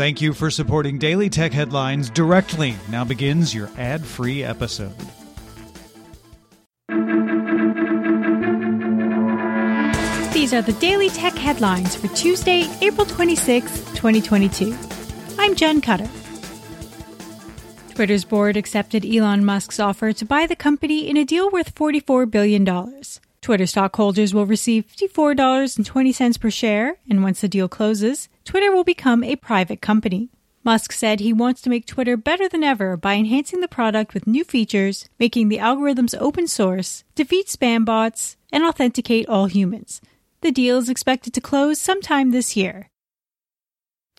Thank you for supporting Daily Tech Headlines directly. Now begins your ad free episode. These are the Daily Tech Headlines for Tuesday, April 26, 2022. I'm Jen Cutter. Twitter's board accepted Elon Musk's offer to buy the company in a deal worth $44 billion. Twitter stockholders will receive $54.20 per share, and once the deal closes, Twitter will become a private company. Musk said he wants to make Twitter better than ever by enhancing the product with new features, making the algorithms open source, defeat spam bots, and authenticate all humans. The deal is expected to close sometime this year.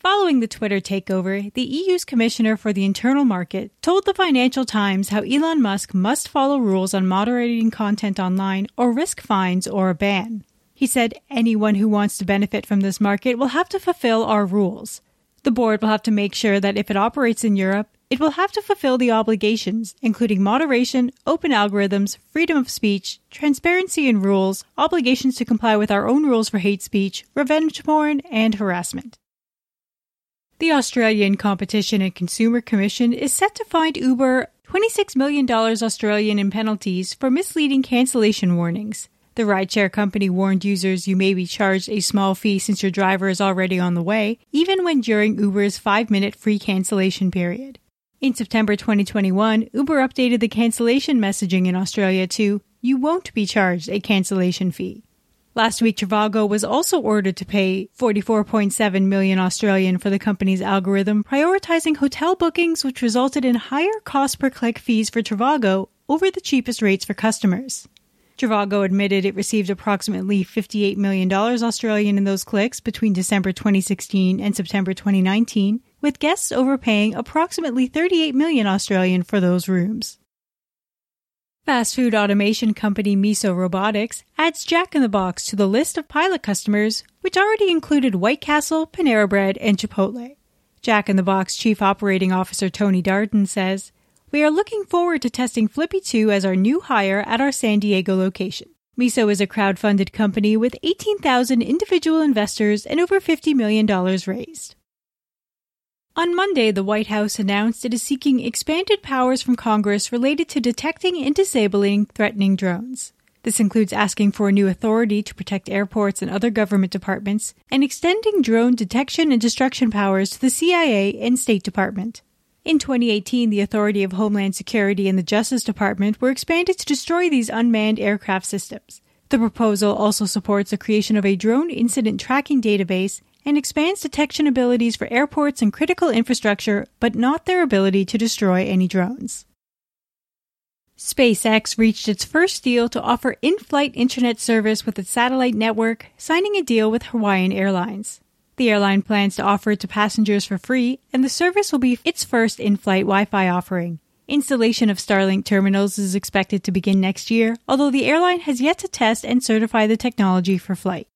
Following the Twitter takeover, the EU's Commissioner for the Internal Market told the Financial Times how Elon Musk must follow rules on moderating content online or risk fines or a ban. He said anyone who wants to benefit from this market will have to fulfill our rules. The board will have to make sure that if it operates in Europe, it will have to fulfill the obligations, including moderation, open algorithms, freedom of speech, transparency in rules, obligations to comply with our own rules for hate speech, revenge porn, and harassment. The Australian Competition and Consumer Commission is set to fine Uber $26 million Australian in penalties for misleading cancellation warnings. The rideshare company warned users you may be charged a small fee since your driver is already on the way, even when during Uber's 5 minute free cancellation period. In September 2021, Uber updated the cancellation messaging in Australia to You won't be charged a cancellation fee. Last week, Trivago was also ordered to pay 44.7 million Australian for the company's algorithm, prioritizing hotel bookings, which resulted in higher cost per click fees for Trivago over the cheapest rates for customers. Trivago admitted it received approximately $58 million Australian in those clicks between December 2016 and September 2019, with guests overpaying approximately 38 million Australian for those rooms. Fast food automation company Miso Robotics adds Jack in the Box to the list of pilot customers, which already included White Castle, Panera Bread, and Chipotle. Jack in the Box Chief Operating Officer Tony Darden says, We are looking forward to testing Flippy 2 as our new hire at our San Diego location. Miso is a crowd-funded company with 18,000 individual investors and over $50 million raised. On Monday, the White House announced it is seeking expanded powers from Congress related to detecting and disabling threatening drones. This includes asking for a new authority to protect airports and other government departments, and extending drone detection and destruction powers to the CIA and State Department. In 2018, the Authority of Homeland Security and the Justice Department were expanded to destroy these unmanned aircraft systems. The proposal also supports the creation of a drone incident tracking database and expands detection abilities for airports and critical infrastructure, but not their ability to destroy any drones. SpaceX reached its first deal to offer in flight internet service with its satellite network, signing a deal with Hawaiian Airlines. The airline plans to offer it to passengers for free, and the service will be its first in flight Wi Fi offering. Installation of Starlink terminals is expected to begin next year, although the airline has yet to test and certify the technology for flight.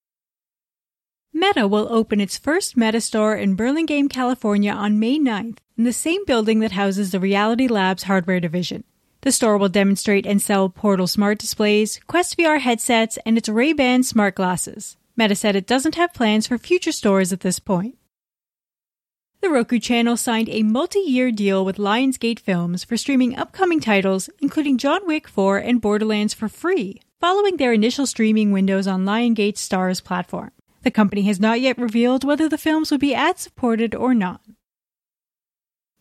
Meta will open its first Meta store in Burlingame, California on May 9th in the same building that houses the Reality Labs hardware division. The store will demonstrate and sell Portal smart displays, Quest VR headsets, and its Ray-Ban smart glasses. Meta said it doesn't have plans for future stores at this point. The Roku channel signed a multi-year deal with Lionsgate Films for streaming upcoming titles, including John Wick 4 and Borderlands for free, following their initial streaming windows on Lionsgate's Starz platform. The company has not yet revealed whether the films would be ad supported or not.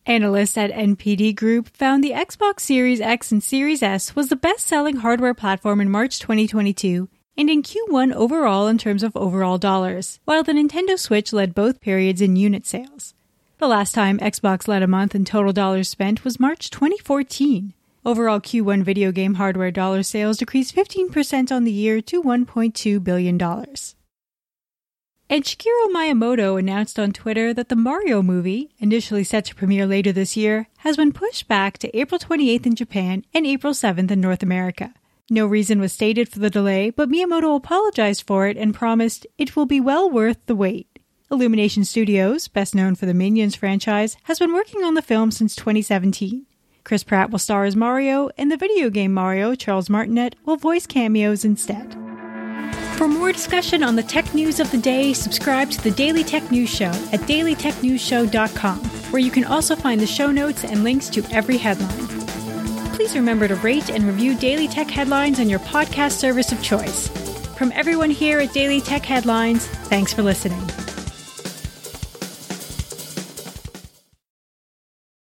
Analysts at NPD Group found the Xbox Series X and Series S was the best selling hardware platform in March 2022 and in Q1 overall in terms of overall dollars, while the Nintendo Switch led both periods in unit sales. The last time Xbox led a month in total dollars spent was March 2014. Overall Q1 video game hardware dollar sales decreased 15% on the year to $1.2 billion. And Shigeru Miyamoto announced on Twitter that the Mario movie, initially set to premiere later this year, has been pushed back to April 28th in Japan and April 7th in North America. No reason was stated for the delay, but Miyamoto apologized for it and promised it will be well worth the wait. Illumination Studios, best known for the Minions franchise, has been working on the film since 2017. Chris Pratt will star as Mario, and the video game Mario, Charles Martinet, will voice cameos instead. For more discussion on the tech news of the day, subscribe to the Daily Tech News Show at dailytechnewsshow.com, where you can also find the show notes and links to every headline. Please remember to rate and review Daily Tech Headlines on your podcast service of choice. From everyone here at Daily Tech Headlines, thanks for listening.